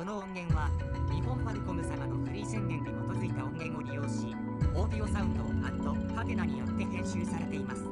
この音源は日本ファルコム様のフリー宣言に基づいた音源を利用しオーディオサウンドアットハテナによって編集されています。